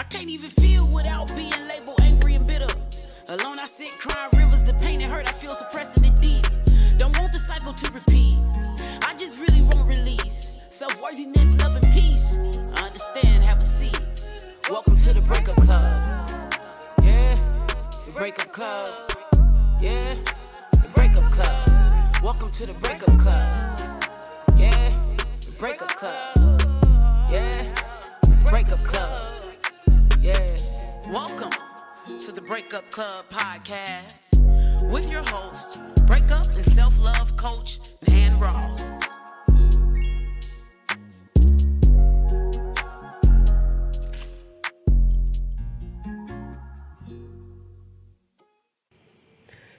I can't even feel without being labeled angry and bitter. Alone I sit crying rivers, the pain and hurt I feel suppressing it deep. Don't want the cycle to repeat. I just really want release. Self-worthiness, love, and peace. I understand, have a seat. Welcome to the breakup club. Yeah, the breakup club. Yeah, the breakup club. Welcome to the breakup club. Yeah, the breakup club. Yeah, breakup club. Welcome to the Breakup Club podcast with your host, breakup and self love coach, Nan Ross.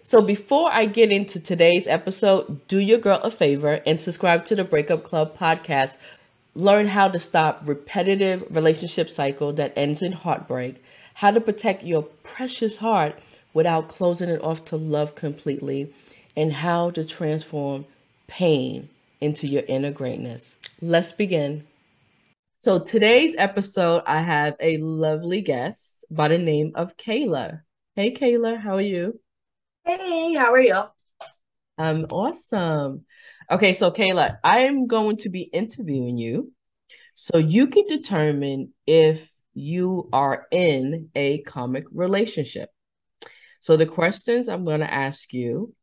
So before I get into today's episode, do your girl a favor and subscribe to the Breakup Club podcast. Learn how to stop repetitive relationship cycle that ends in heartbreak, how to protect your precious heart without closing it off to love completely, and how to transform pain into your inner greatness. Let's begin. So today's episode, I have a lovely guest by the name of Kayla. Hey Kayla, how are you? Hey, how are you? I'm awesome. Okay, so Kayla, I am going to be interviewing you so you can determine if you are in a karmic relationship. So the questions I'm going to ask you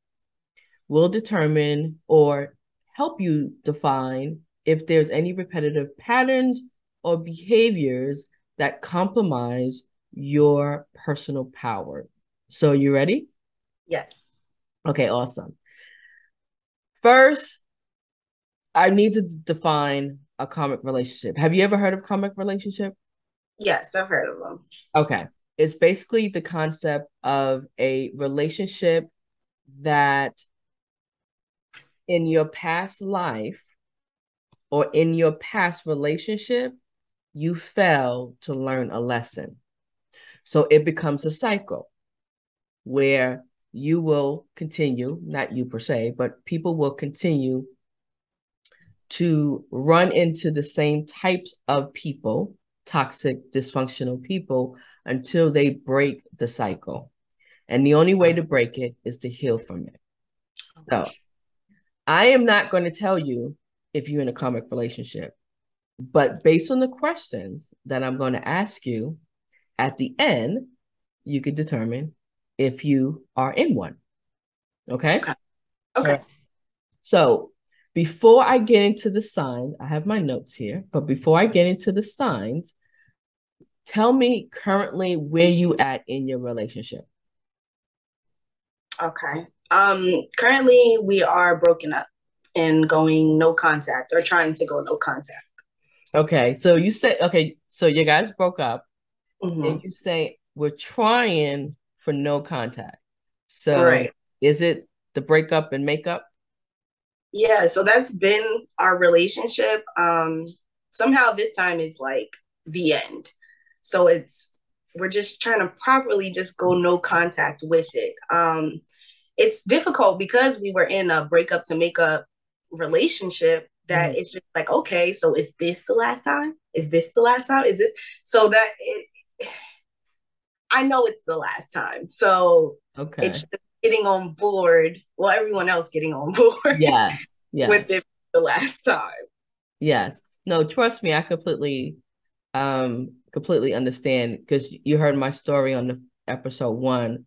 will determine or help you define if there's any repetitive patterns or behaviors that compromise your personal power. So you ready? Yes. Okay, awesome. First, I need to define a karmic relationship. Have you ever heard of karmic relationship? Yes, I've heard of them. Okay. It's basically the concept of a relationship that in your past life or in your past relationship, you fail to learn a lesson. So it becomes a cycle where you will continue, not you per se, but people will continue to run into the same types of people, toxic, dysfunctional people, until they break the cycle. And the only way to break it is to heal from it. So I am not going to tell you if you're in a karmic relationship, but based on the questions that I'm going to ask you at the end, you can determine if you are in one. Okay. Okay. Okay. So before I get into the signs, I have my notes here, but before I get into the signs, tell me currently where you at in your relationship. Okay. Um currently we are broken up and going no contact or trying to go no contact. Okay. So you said okay, so you guys broke up Mhm. and you say we're trying for no contact. So Right. is it the breakup and makeup? Yeah, so that's been our relationship. Um somehow this time is like the end. So it's we're just trying to properly just go no contact with it. Um it's difficult because we were in a breakup to makeup relationship that Mhm. it's just like okay, so is this the last time? Is this the last time? Is this so that it I know it's the last time. So Okay. it's just getting on board. Well, everyone else getting on board yes. Yes. with it the last time. Yes. No, trust me, I completely um completely understand because you heard my story on the episode one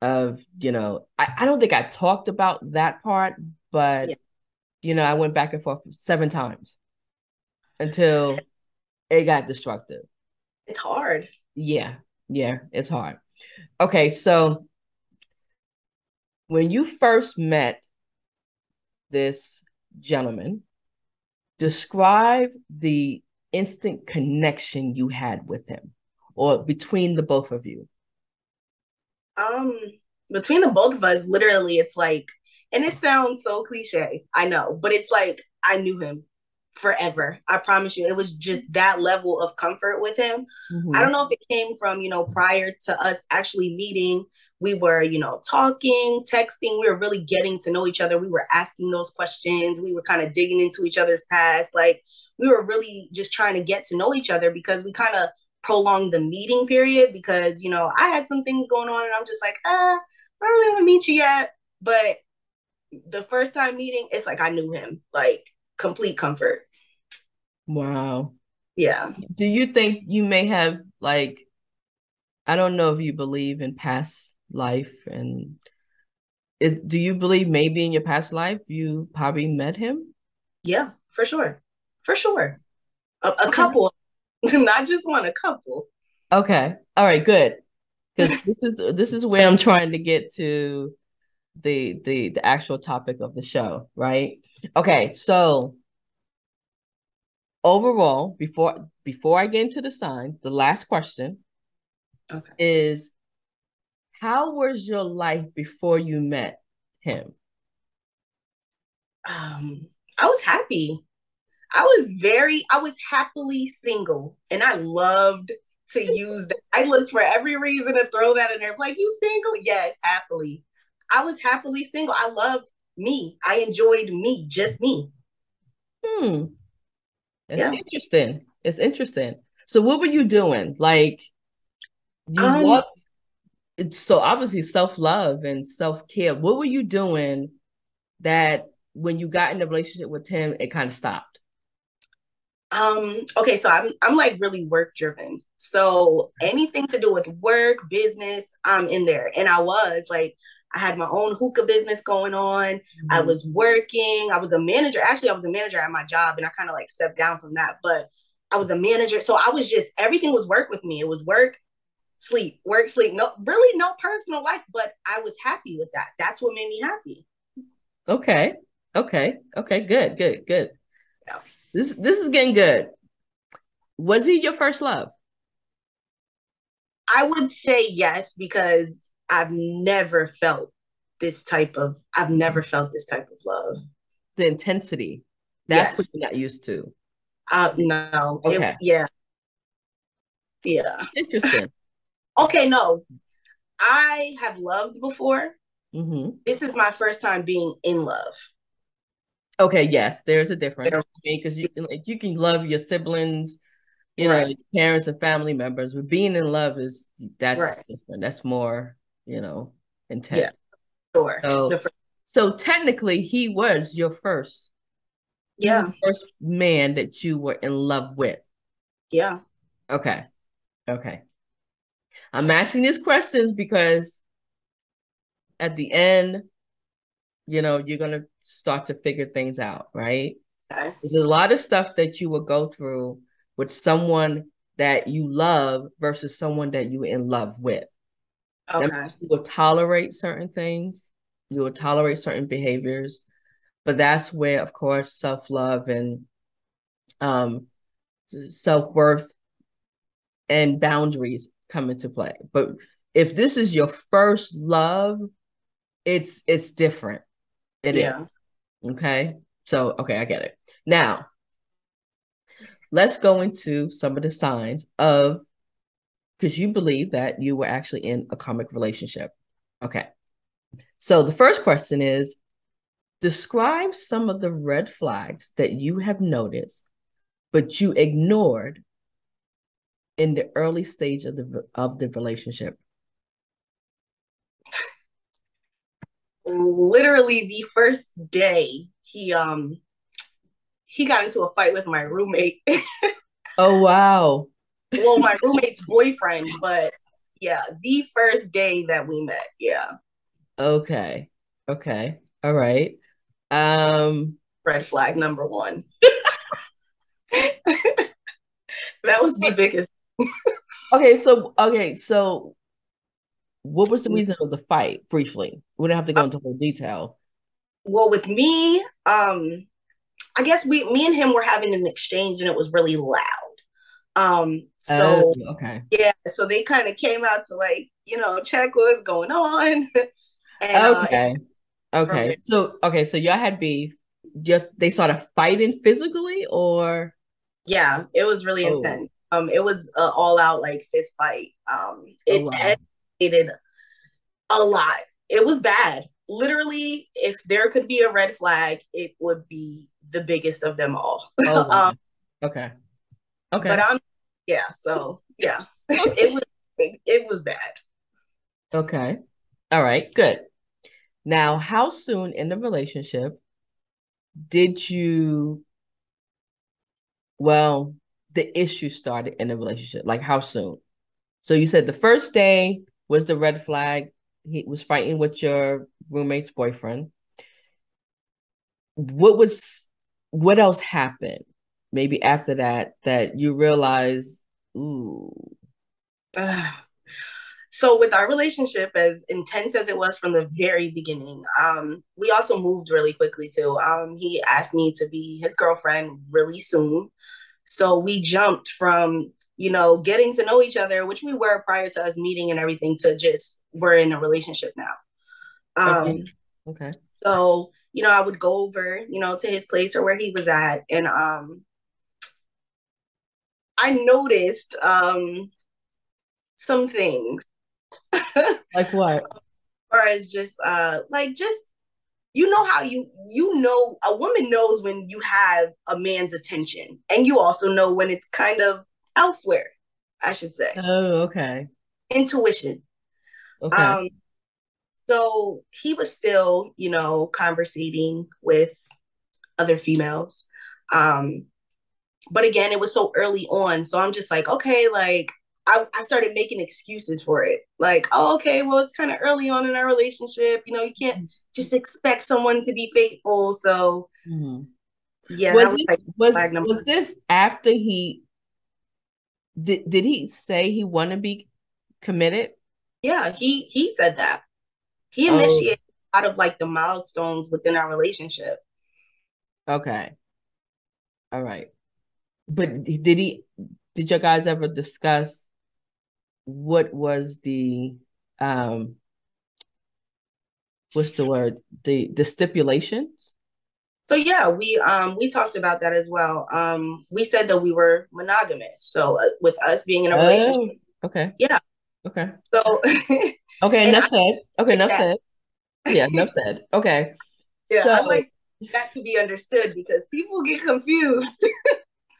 of, you know, I, I don't think I talked about that part, but Yeah. you know, I went back and forth seven times until it got destructive. It's hard. Yeah, yeah, it's hard. Okay, so when you first met this gentleman, describe the instant connection you had with him or between the both of you. Um, between the both of us, literally, it's like, and it sounds so cliche, I know, but it's like I knew him forever. I promise you, it was just that level of comfort with him. I don't know if it came from, you know, prior to us actually meeting. We were, you know, talking, texting. We were really getting to know each other. We were asking those questions. We were kind of digging into each other's past. Like we were really just trying to get to know each other because we kind of prolonged the meeting period because you know I had some things going on and I'm just like, ah, I don't really want to meet you yet. But the first time meeting, it's like I knew him, like complete comfort. Wow. Yeah. Do you think you may have like I don't know if you believe in past life and is do you believe maybe in your past life you probably met him? Yeah, for sure. For sure. A, a couple, not just one, a couple. Okay. All right, good. Because this is this is where I'm trying to get to the the the actual topic of the show, right? Okay, so overall, before before I get into the sign, the last question Okay. is how was your life before you met him? Um, I was happy. I was very, I was happily single, and I loved to use that. I looked for every reason to throw that in there. Like, you single? Yes, happily. I was happily single. I loved me. I enjoyed me, just me. Hmm. It's Yeah. interesting. It's interesting. So what were you doing? Like you Um, it's so obviously self-love and self-care. What were you doing that when you got in a relationship with him, it kind of stopped? Um, okay, so I'm I'm like really work driven. So anything to do with work, business, I'm in there. And I was like, I had my own hookah business going on. I Mm-hmm. was working. I was a manager. Actually, I was a manager at my job and I kind of like stepped down from that, but I was a manager. So I was just everything was work with me. It was work, sleep, work, sleep. No, really no personal life, but I was happy with that. That's what made me happy. Okay. Okay. Okay. Good. Good. Good. This this is getting good. Was he your first love? I would say yes because I've never felt this type of I've never felt this type of love. The intensity. That's Yes. what you're not used to. Uh no. It- Okay. yeah. Yeah. Interesting. Okay, no. I have loved before. hmm This is my first time being in love. Okay, yes, there's a difference. Yeah. I mean, because you like you can love your siblings, you know, Right. your parents and family members, but being in love is that's Right. different. That's more, you know, intense. Sure. So- So technically, he was your first, yeah. first man that you were in love with. Yeah. Okay, okay. I'm asking these questions because at the end, you know, you're gonna start to figure things out, right? Okay. There's a lot of stuff that you will go through with someone that you love versus someone that you're in love with. Okay. you will tolerate certain things, you will tolerate certain behaviors, but that's where, of course, self-love and um self-worth and boundaries come into play. But if this is your first love, it's it's different. It is. yeah. Okay. So, okay, I get it. Now, let's go into some of the signs of because you believe that you were actually in a karmic relationship. Okay. So, the first question is describe some of the red flags that you have noticed, but you ignored in the early stage of the of the relationship. Literally the first day he um he got into a fight with my roommate. Oh, wow. well, my roommate's boyfriend, but yeah, the first day that we met. Yeah. Okay. Okay. All right. Um, Red flag number one. that was the biggest. okay, so okay, so what was the reason of the fight briefly? We don't have to go into full detail. Well, with me, um, I guess we me and him were having an exchange and it was really loud. Um, so Oh, okay. yeah, so they kind of came out to like, you know, check what's going on. and uh, Okay. Okay. So okay, so y'all had beef. Just they started fighting physically or yeah, it was really Oh. intense. Um, it was an all out like fist fight. Um, it Oh, wow. A lot. It was bad. Literally, if there could be a red flag, it would be the biggest of them all. oh wow. um, Okay. Okay. but I'm yeah, so Yeah, it was it, it was bad. Okay. All right, good. Now, how soon in the relationship did you well, the issue started in the relationship? Like how soon? So you said the first day was the red flag. He was fighting with your roommate's boyfriend. What was what else happened? Maybe after that that you realized, ooh. so with our relationship as intense as it was from the very beginning um we also moved really quickly too um he asked me to be his girlfriend really soon so we jumped from you know getting to know each other which we were prior to us meeting and everything to just we're in a relationship now um okay, okay. so you know i would go over you know to his place or where he was at and um i noticed um some things like what? Or as just uh like just you know how you you know a woman knows when you have a man's attention and you also know when it's kind of elsewhere i should say oh okay intuition okay um so he was still you know conversating with other females um but again it was so early on so i'm just like okay like I, I started making excuses for it. Like, oh, okay, well, it's kind of early on in our relationship. You know, you can't just expect someone to be faithful. So, mm-hmm. yeah. Was, was, was, was, this after he did? Did he say he want to be committed? Yeah, he he said that. He oh. initiated oh. out of like the milestones within our relationship. Okay. All right. But did he? Did you guys ever discuss what was the um what's the word the the stipulations so yeah we um we talked about that as well. Um we said that we were monogamous. So uh, with us being in a relationship. oh, okay. Yeah. Okay. So okay enough said. Okay enough said. Yeah enough said. Okay. Yeah so, i like that to be understood because people get confused.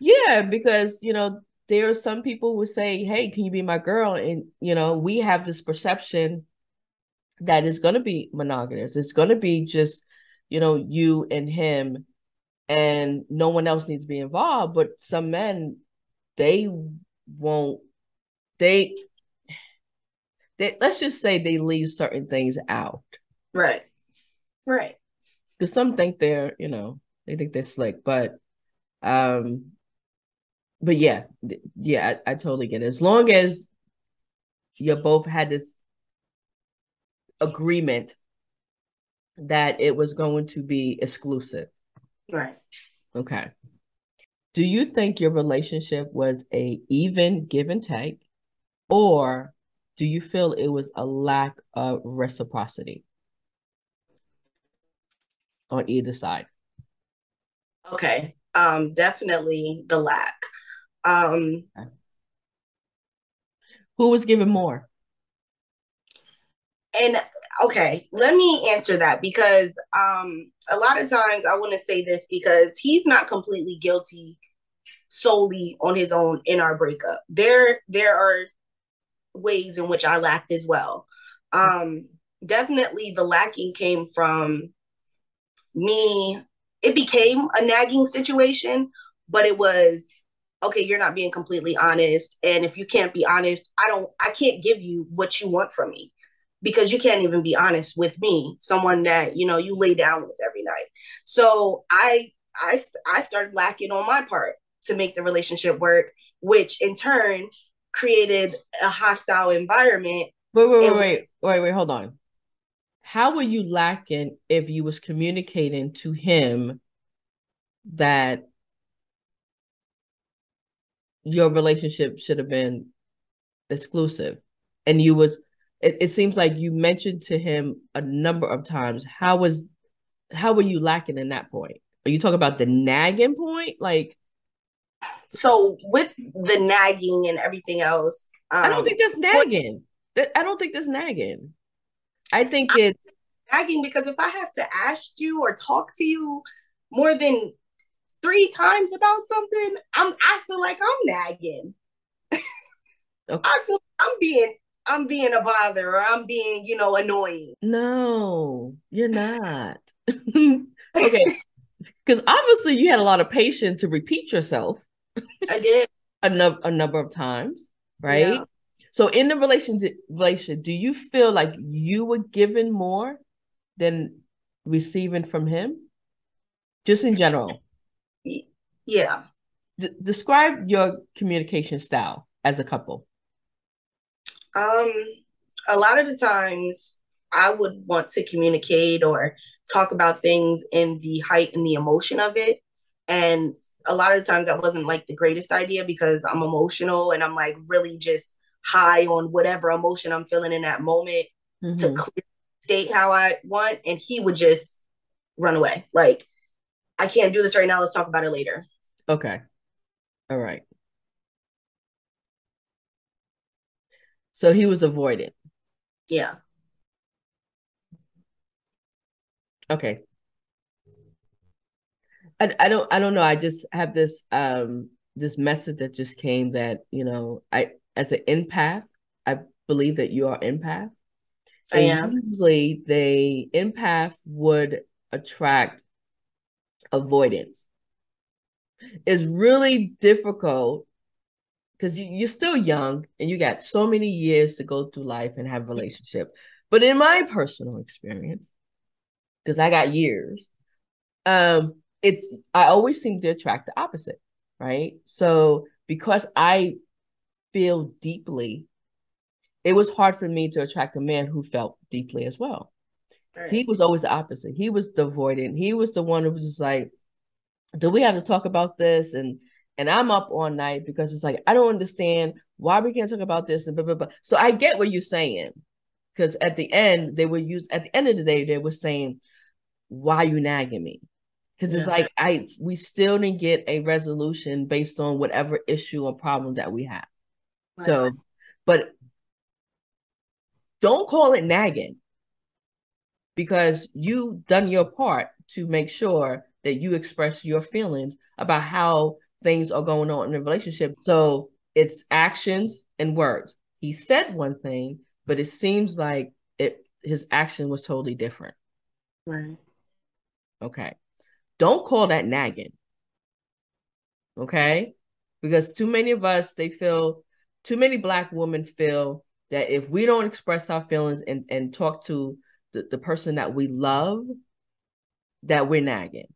Yeah because you know there are some people who say, "Hey, can you be my girl?" And you know, we have this perception that it's going to be monogamous. It's going to be just, you know, you and him, and no one else needs to be involved. But some men, they won't. They, they let's just say they leave certain things out. Right. Right. Because some think they're, you know, they think they're slick, but um but yeah, yeah, I, I totally get it. As long as you both had this agreement that it was going to be exclusive. Right. Okay. Do you think your relationship was a even give and take or do you feel it was a lack of reciprocity on either side? Okay. Um definitely the lack. Um, Who was given more? And okay, let me answer that because um, a lot of times I want to say this because he's not completely guilty solely on his own in our breakup. There, there are ways in which I lacked as well. Um, definitely, the lacking came from me. It became a nagging situation, but it was okay, you're not being completely honest. And if you can't be honest, I don't, I can't give you what you want from me because you can't even be honest with me, someone that, you know, you lay down with every night. So I, I, I started lacking on my part to make the relationship work, which in turn created a hostile environment. Wait, wait, wait, wait, wait, wait, hold on. How were you lacking if you was communicating to him that your relationship should have been exclusive and you was it, it seems like you mentioned to him a number of times. How was how were you lacking in that point? Are you talking about the nagging point? Like so with the nagging and everything else um, i don't um, think that's nagging. I don't think that's nagging. I think it's nagging because if i have to ask you or talk to you more than three times about something, I'm I feel like I'm nagging. okay. I feel I'm being I'm being a bother or I'm being, you know, annoying. No, you're not. okay. Because obviously you had a lot of patience to repeat yourself. I did. a, no- a number of times, right? Yeah. So in the relationship, relation, do you feel like you were given more than receiving from him? Just in general. Yeah. D- describe your communication style as a couple. Um, a lot of the times I would want to communicate or talk about things in the height and the emotion of it. And a lot of the times that wasn't like the greatest idea because I'm emotional and I'm like really just high on whatever emotion I'm feeling in that moment mm-hmm. to clear state how I want. And he would just run away. Like, I can't do this right now. Let's talk about it later. Okay. All right. So he was avoided. Yeah. Okay. I, I don't I don't know. I just have this um this message that just came that, you know, I as an empath, I believe that you are empath. I am. Usually the empath would attract avoidance. It's really difficult because you, you're still young and you got so many years to go through life and have a relationship. But in my personal experience, because I got years, um, it's I always seem to attract the opposite, right? So because I feel deeply, it was hard for me to attract a man who felt deeply as well. Right. He was always the opposite. He was the avoidant. He was the one who was just like, do we have to talk about this? And and I'm up all night because it's like I don't understand why we can't talk about this and blah blah blah. So I get what you're saying. Because at the end, they were used at the end of the day, they were saying, Why are you nagging me? Because yeah. it's like I we still didn't get a resolution based on whatever issue or problem that we have. Right. So, but don't call it nagging because you done your part to make sure that you express your feelings about how things are going on in a relationship. So it's actions and words. He said one thing, but it seems like it his action was totally different. Right. Okay. Don't call that nagging. Okay? Because too many of us they feel too many black women feel that if we don't express our feelings and, and talk to the, the person that we love, that we're nagging.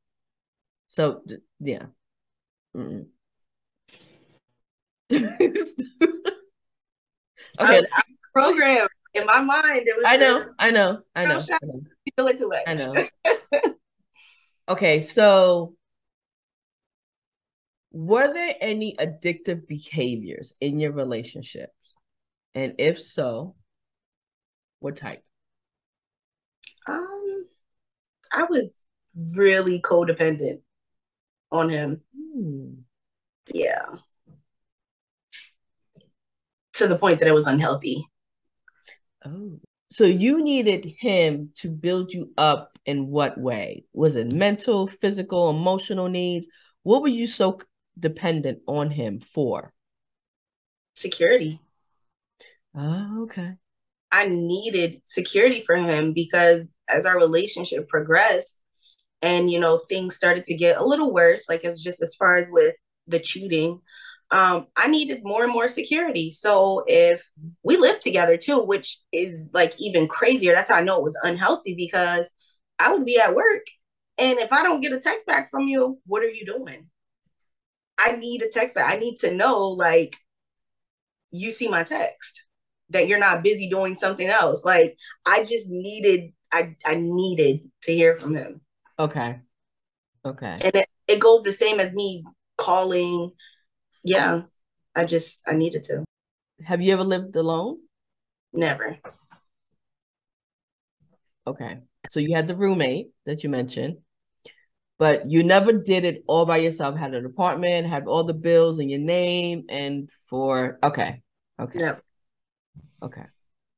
So yeah. okay. I, I program in my mind. It was I know, just, I know, I know. I know. Feel it too much. I know. okay, so were there any addictive behaviors in your relationships? And if so, what type? Um, I was really codependent on him. Hmm. Yeah. To the point that it was unhealthy. Oh. So you needed him to build you up in what way? Was it mental, physical, emotional needs? What were you so dependent on him for? Security. Oh, okay. I needed security for him because as our relationship progressed, and you know things started to get a little worse like it's just as far as with the cheating um i needed more and more security. So if we lived together too which is like even crazier that's how i know it was unhealthy because i would be at work and if i don't get a text back from you what are you doing? I need a text back. I need to know like you see my text that you're not busy doing something else. Like i just needed i i needed to hear from him Okay. Okay. And it, it goes the same as me calling. Yeah. I just I needed to. Have you ever lived alone? Never. Okay. So you had the roommate that you mentioned, but you never did it all by yourself, had an apartment, had all the bills in your name and for okay. Okay. Yep. Okay.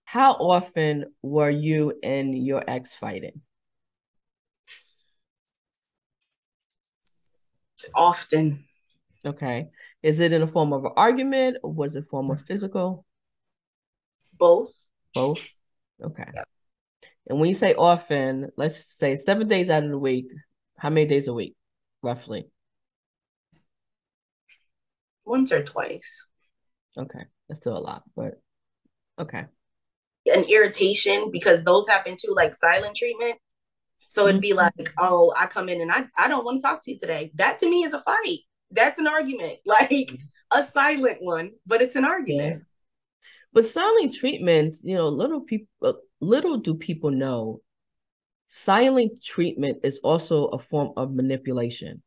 How often were you and your ex fighting? Often. Okay. Is it in a form of an argument or was it form of physical? Both. Both. Okay. Yeah. And when you say often, let's say seven days out of the week, how many days a week, roughly? Once or twice. Okay. That's still a lot, but okay. An irritation because those happen too, like silent treatment. So it'd be mm-hmm. like, oh, I come in and I, I don't want to talk to you today. That to me is a fight. That's an argument. Like mm-hmm. a silent one, but it's an argument. Yeah. But silent treatments, you know, little people uh, little do people know silent treatment is also a form of manipulation.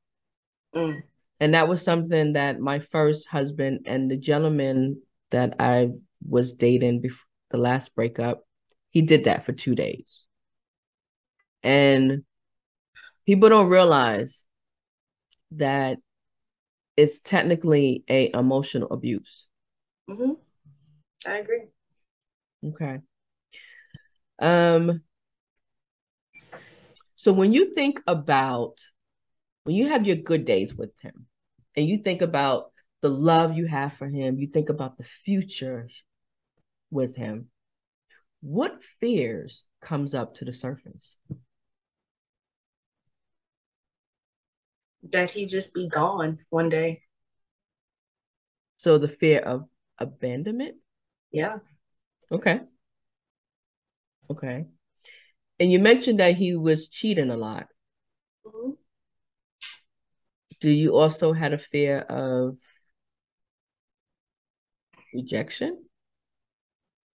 Mm. And that was something that my first husband and the gentleman that I was dating before the last breakup, he did that for two days. And people don't realize that it's technically a emotional abuse. Mm-hmm. I agree. Okay. Um so when you think about when you have your good days with him and you think about the love you have for him, you think about the future with him, what fears comes up to the surface? That he just be gone one day. So the fear of abandonment? Yeah. Okay. Okay. And you mentioned that he was cheating a lot. Mm-hmm. Do you also had a fear of rejection?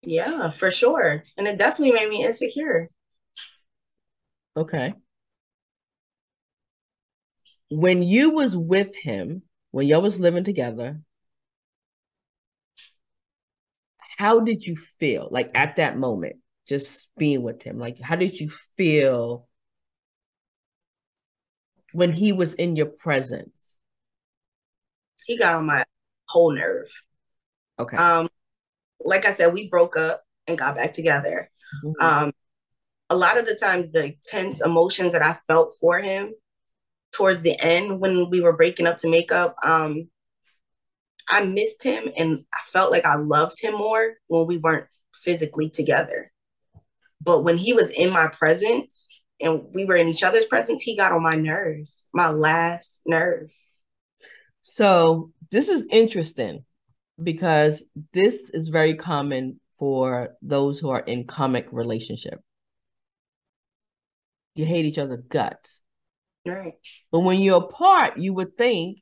Yeah, for sure. And it definitely made me insecure. Okay. When you was with him, when y'all was living together, how did you feel like at that moment just being with him? Like how did you feel when he was in your presence? He got on my whole nerve. Okay. Um like i said we broke up and got back together. Mm-hmm. um a lot of the times the tense emotions that i felt for him towards the end when we were breaking up to make up um I missed him and I felt like I loved him more when we weren't physically together. But when he was in my presence and we were in each other's presence, he got on my nerves, my last nerve. So this is interesting because this is very common for those who are in karmic relationship. You hate each other guts. Right. But when you're apart, you would think,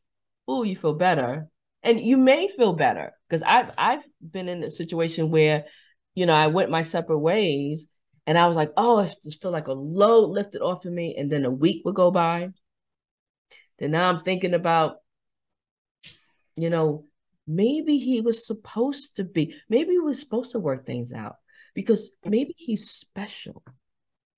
oh, you feel better and you may feel better because I've I've been in a situation where, you know, I went my separate ways, and I was like, oh, I just feel like a load lifted off of me, and then a week would go by. Then now I'm thinking about, you know, maybe he was supposed to be, maybe he was supposed to work things out because maybe he's special.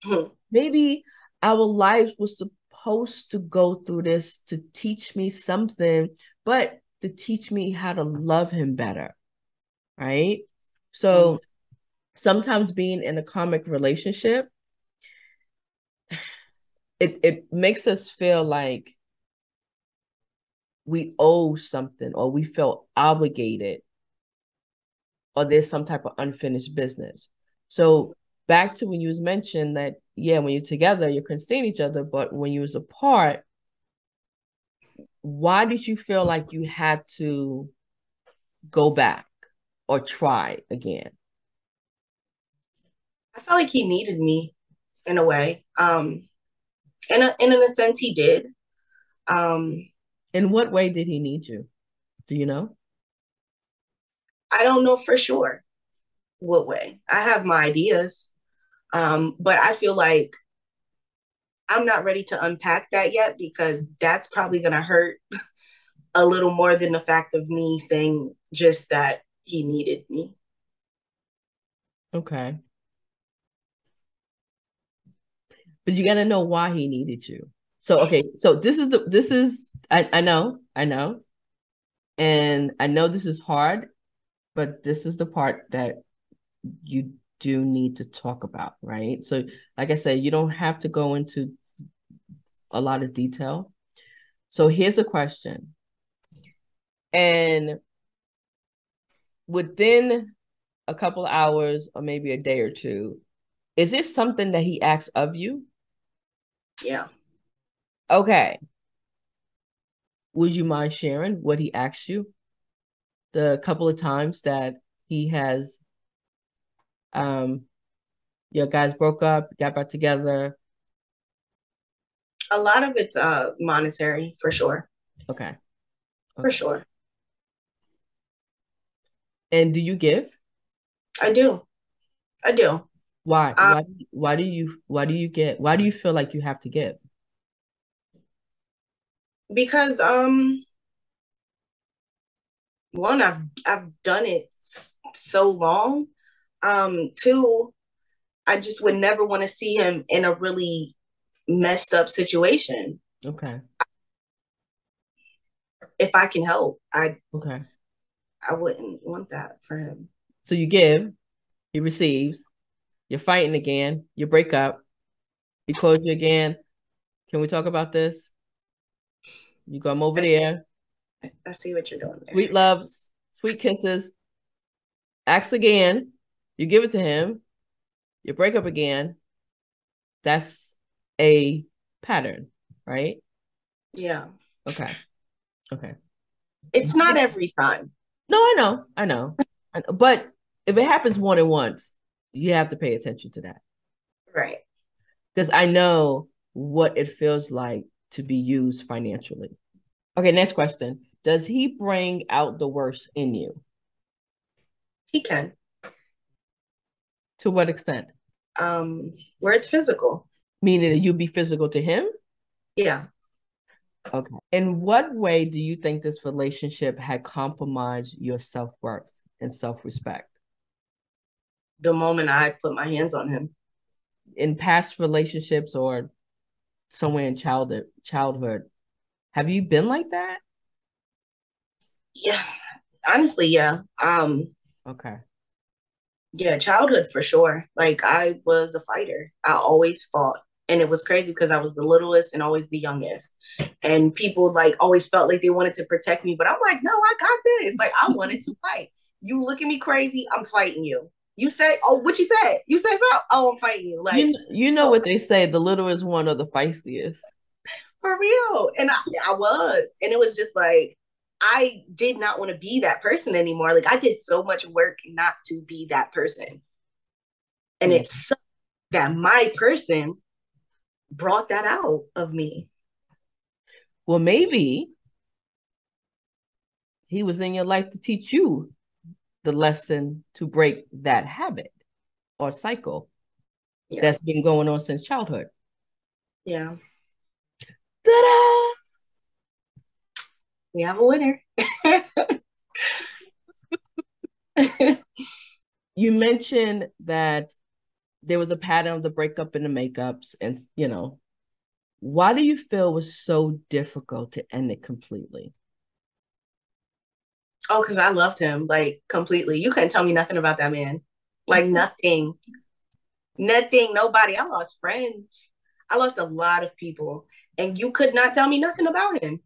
Hmm. maybe our lives was supposed to go through this to teach me something, but to teach me how to love him better. Right. So mm. sometimes being in a karmic relationship, it, it makes us feel like we owe something or we feel obligated or there's some type of unfinished business. So back to when you was mentioned that yeah, when you're together, you're constaining each other, but when you was apart, why did you feel like you had to go back or try again? I felt like he needed me in a way. Um in a in a sense he did. Um in what way did he need you? Do you know? I don't know for sure what way. I have my ideas. Um, but I feel like I'm not ready to unpack that yet because that's probably going to hurt a little more than the fact of me saying just that he needed me. Okay. But you got to know why he needed you. So okay, so this is the this is I I know, I know. And I know this is hard, but this is the part that you do need to talk about, right? So, like I said, you don't have to go into a lot of detail. So, here's a question. And within a couple of hours or maybe a day or two, is it something that he asks of you? Yeah. Okay. Would you mind sharing what he asked you? The couple of times that he has um your guys broke up, got back together. A lot of it's uh monetary for sure. Okay. okay. For sure. And do you give? I do. I do. Why? Um, why? Why do you? Why do you get? Why do you feel like you have to give? Because um, one, I've I've done it so long. Um, two, I just would never want to see him in a really messed up situation. Okay. If I can help, I okay. I wouldn't want that for him. So you give, he receives, you're fighting again, you break up, he calls you again. Can we talk about this? You come over there. I see what you're doing there. Sweet loves, sweet kisses. Acts again. You give it to him. You break up again. That's a pattern, right? Yeah. Okay. Okay. It's not every time. No, I know, I know, but if it happens more than once, you have to pay attention to that, right? Because I know what it feels like to be used financially. Okay, next question: Does he bring out the worst in you? He can. To what extent? Um, where it's physical. Meaning that you'd be physical to him? Yeah. Okay. In what way do you think this relationship had compromised your self worth and self respect? The moment I put my hands on him. In past relationships or somewhere in childhood, childhood, have you been like that? Yeah, honestly, yeah. Um. Okay. Yeah, childhood for sure. Like I was a fighter. I always fought and it was crazy because I was the littlest and always the youngest. And people like always felt like they wanted to protect me, but I'm like, no, I got this. Like I wanted to fight. You look at me crazy, I'm fighting you. You say, oh, what you said? You say so? Oh, I'm fighting you. Like you, you know oh. what they say, the littlest one or the feistiest. For real. And I, I was. And it was just like I did not want to be that person anymore. Like I did so much work not to be that person. And mm. it's that my person brought that out of me. Well, maybe he was in your life to teach you the lesson to break that habit or cycle yeah. that's been going on since childhood. Yeah. Ta-da! We have a winner. you mentioned that there was a pattern of the breakup and the makeups and you know why do you feel it was so difficult to end it completely? Oh because i loved him like completely. You couldn't tell me nothing about that man. Like mm-hmm. nothing. Nothing. Nobody. I lost friends. I lost a lot of people. And you could not tell me nothing about him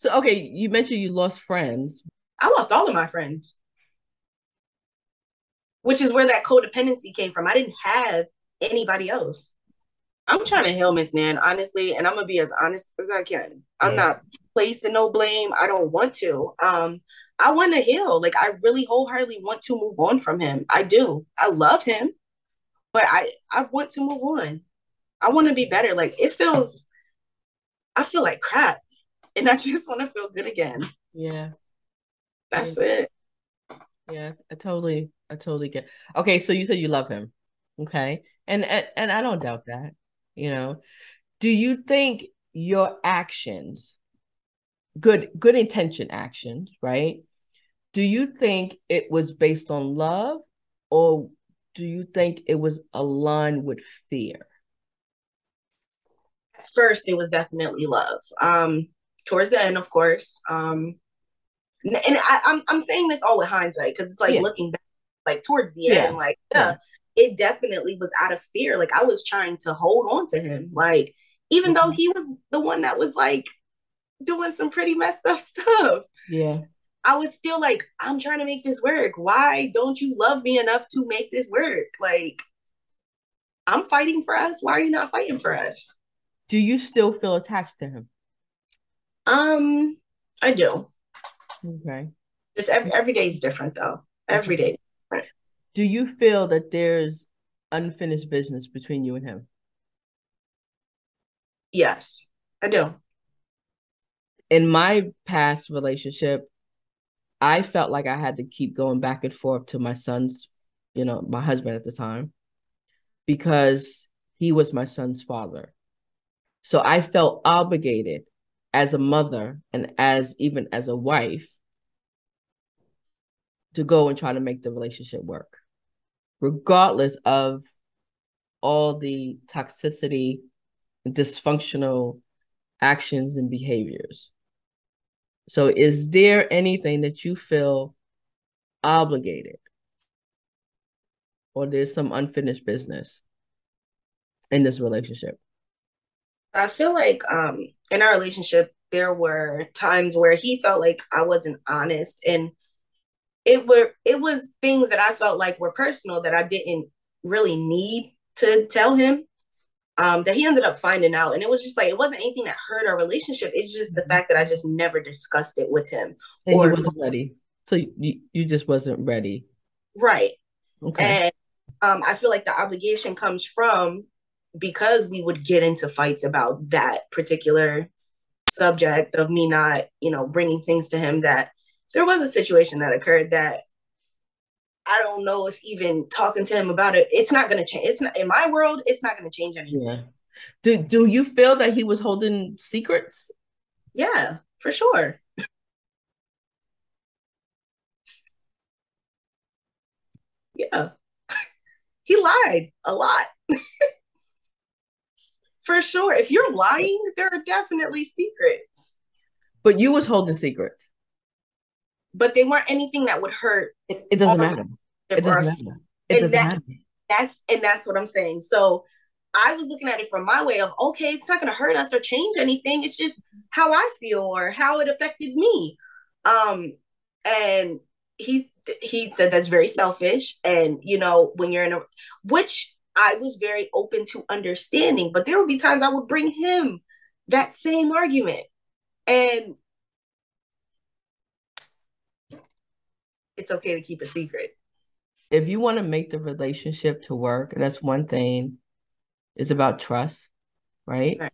so okay you mentioned you lost friends i lost all of my friends which is where that codependency came from. I didn't have anybody else. I'm trying to heal Miss Nan, honestly, and I'm gonna be as honest as I can. I'm yeah. not placing no blame. I don't want to. Um, I want to heal. Like I really wholeheartedly want to move on from him. I do. I love him, but I I want to move on. I want to be better. Like it feels, I feel like crap, and I just want to feel good again. Yeah, that's yeah. it. Yeah, I totally I totally get. Okay, so you said you love him. Okay. And and, and I don't doubt that, you know. Do you think your actions good good intention actions, right? Do you think it was based on love or do you think it was aligned with fear? First, it was definitely love. Um, towards the end, of course. Um, and I, am I'm, I'm saying this all with hindsight because it's like yeah. looking back like towards the yeah. end, like yeah, yeah, it definitely was out of fear. Like I was trying to hold on to him. Like, even mm-hmm. though he was the one that was like doing some pretty messed up stuff. Yeah. I was still like, I'm trying to make this work. Why don't you love me enough to make this work? Like, I'm fighting for us. Why are you not fighting for us? Do you still feel attached to him? Um, I do. Okay. Just every every day is different though. Every day. Do you feel that there's unfinished business between you and him? Yes, I do. In my past relationship, I felt like I had to keep going back and forth to my son's, you know, my husband at the time, because he was my son's father. So I felt obligated as a mother and as even as a wife to go and try to make the relationship work, regardless of all the toxicity dysfunctional actions and behaviors. So, is there anything that you feel obligated or there's some unfinished business in this relationship? I feel like um in our relationship there were times where he felt like I wasn't honest and it were it was things that I felt like were personal that I didn't really need to tell him. Um, that he ended up finding out, and it was just like it wasn't anything that hurt our relationship. It's just the mm-hmm. fact that I just never discussed it with him, and or wasn't ready. So you you just wasn't ready, right? Okay. And um, I feel like the obligation comes from because we would get into fights about that particular subject of me not, you know, bringing things to him that there was a situation that occurred that I don't know if even talking to him about it, it's not going to change. It's not in my world. It's not going to change anything. Yeah. Do Do you feel that he was holding secrets? Yeah, for sure. yeah, he lied a lot. for sure. If you're lying, there are definitely secrets. But you was holding secrets. But they weren't anything that would hurt. It, it doesn't matter. It doesn't matter. It doesn't that, matter. That's and that's what I'm saying. So I was looking at it from my way of okay, it's not going to hurt us or change anything. It's just how I feel or how it affected me. Um, and he he said that's very selfish. And you know, when you're in a which I was very open to understanding, but there would be times I would bring him that same argument. And it's okay to keep a secret. If you want to make the relationship to work, and that's one thing, it's about trust, right? right?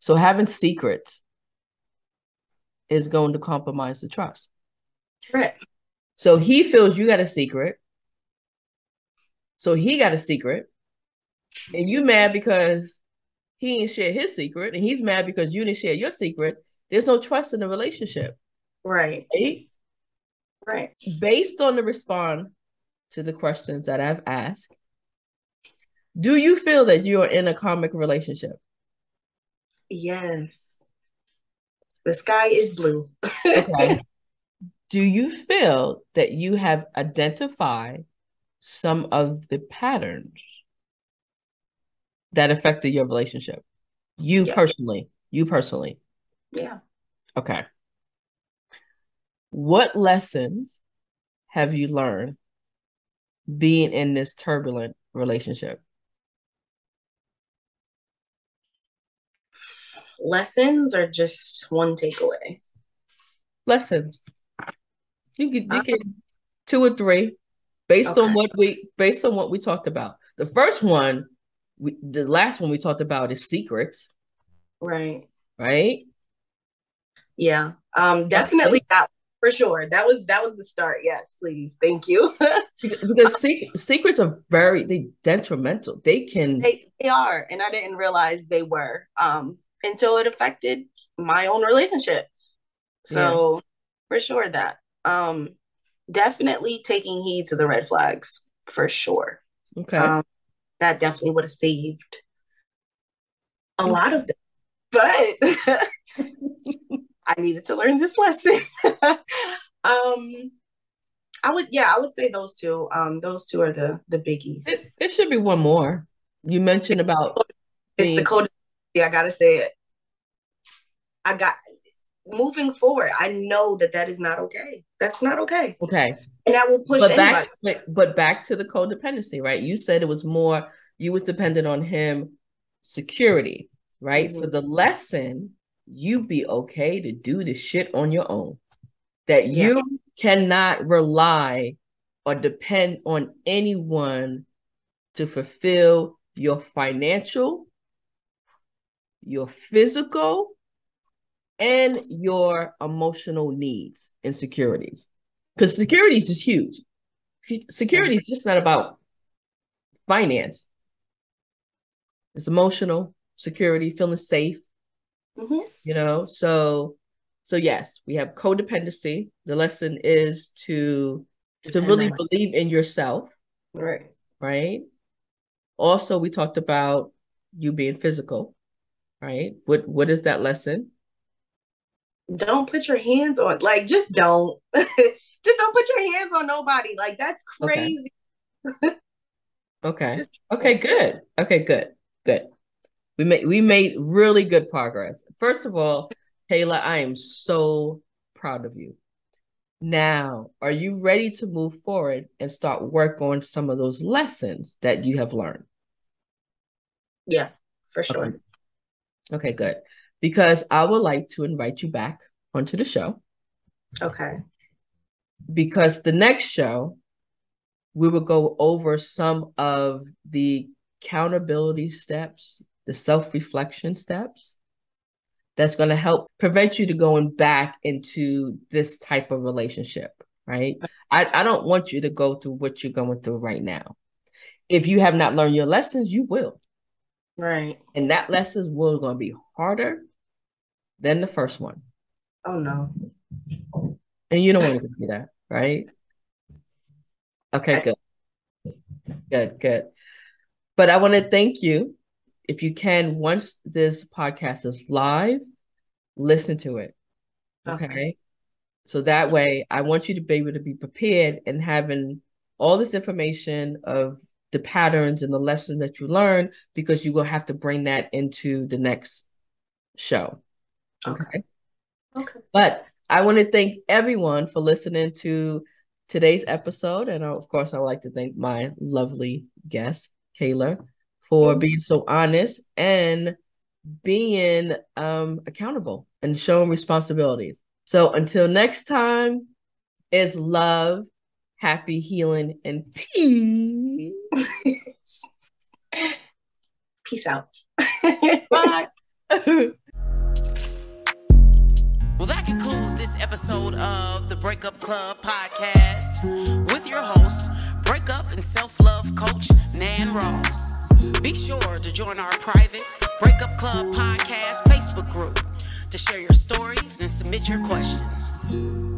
So having secrets is going to compromise the trust. Correct. So he feels you got a secret. So he got a secret and you mad because he didn't share his secret, and he's mad because you didn't share your secret, there's no trust in the relationship. Right. Right. Right. Based on the response to the questions that I've asked, do you feel that you are in a karmic relationship? Yes. The sky is blue. okay. Do you feel that you have identified some of the patterns that affected your relationship? You yeah. personally. You personally. Yeah. Okay. What lessons have you learned being in this turbulent relationship? Lessons or just one takeaway? Lessons. You can you uh, can two or three based okay. on what we based on what we talked about. The first one we, the last one we talked about is secrets. Right. Right. Yeah. Um. Definitely that for sure. That was that was the start. Yes, please. Thank you. because se- secrets are very they detrimental. They can they, they are, and I didn't realize they were um until it affected my own relationship. So yeah. for sure that um definitely taking heed to the red flags for sure. Okay. Um, that definitely would have saved a lot of them. But I needed to learn this lesson. um I would yeah, I would say those two. Um those two are the the biggies. It, it should be one more. You mentioned about it's the code. Yeah, I gotta say it. I got moving forward, I know that that is not okay. That's not okay. Okay. And that will push but anybody. back but, back to the codependency, right? You said it was more you was dependent on him security, right? So Mhm. the lesson you be okay to do the shit on your own. That Yeah. you cannot rely or depend on anyone to fulfill your financial, your physical, and your emotional needs and securities. Because securities is huge. Security is just not about finance. It's emotional security, feeling safe, Mhm. you know. So so yes, we have codependency. The lesson is to to really believe in yourself, Right. right? Also, we talked about you being physical, right? What what is that lesson? Don't put your hands on like just don't. just don't put your hands on nobody. Like that's Okay. crazy. Okay. Just Okay, good. Okay, good. Good. We made we made really good progress. First of all, Kayla, I am so proud of you. Now, are you ready to move forward and start work on some of those lessons that you have learned? Yeah, for sure. Okay. Okay, good. Because I would like to invite you back onto the show Okay. because the next show we will go over some of the accountability steps, the self-reflection steps that's going to help prevent you to going back into this type of relationship, right? I, I don't want you to go through what you're going through right now. If you have not learned your lessons, you will. Right. And that lessons will going to be harder than the first one. Oh no. And you don't want to do that, right? Okay, good. Good, good. But I want to thank you. If you can, once this podcast is live, listen to it. Okay. Okay. So that way, I want you to be able to be prepared and having all this information of the patterns and the lessons that you learn because you will have to bring that into the next show. Okay. Okay. But I want to thank everyone for listening to today's episode. And of course, I would like to thank my lovely guest, Kayla, for being so honest and being um, accountable and showing responsibilities. So until next time, is love, happy healing, and peace. Peace out. Bye. Concludes this episode of the Breakup Club podcast with your host, breakup and self love coach, Nan Ross. Be sure to join our private Breakup Club podcast Facebook group to share your stories and submit your questions.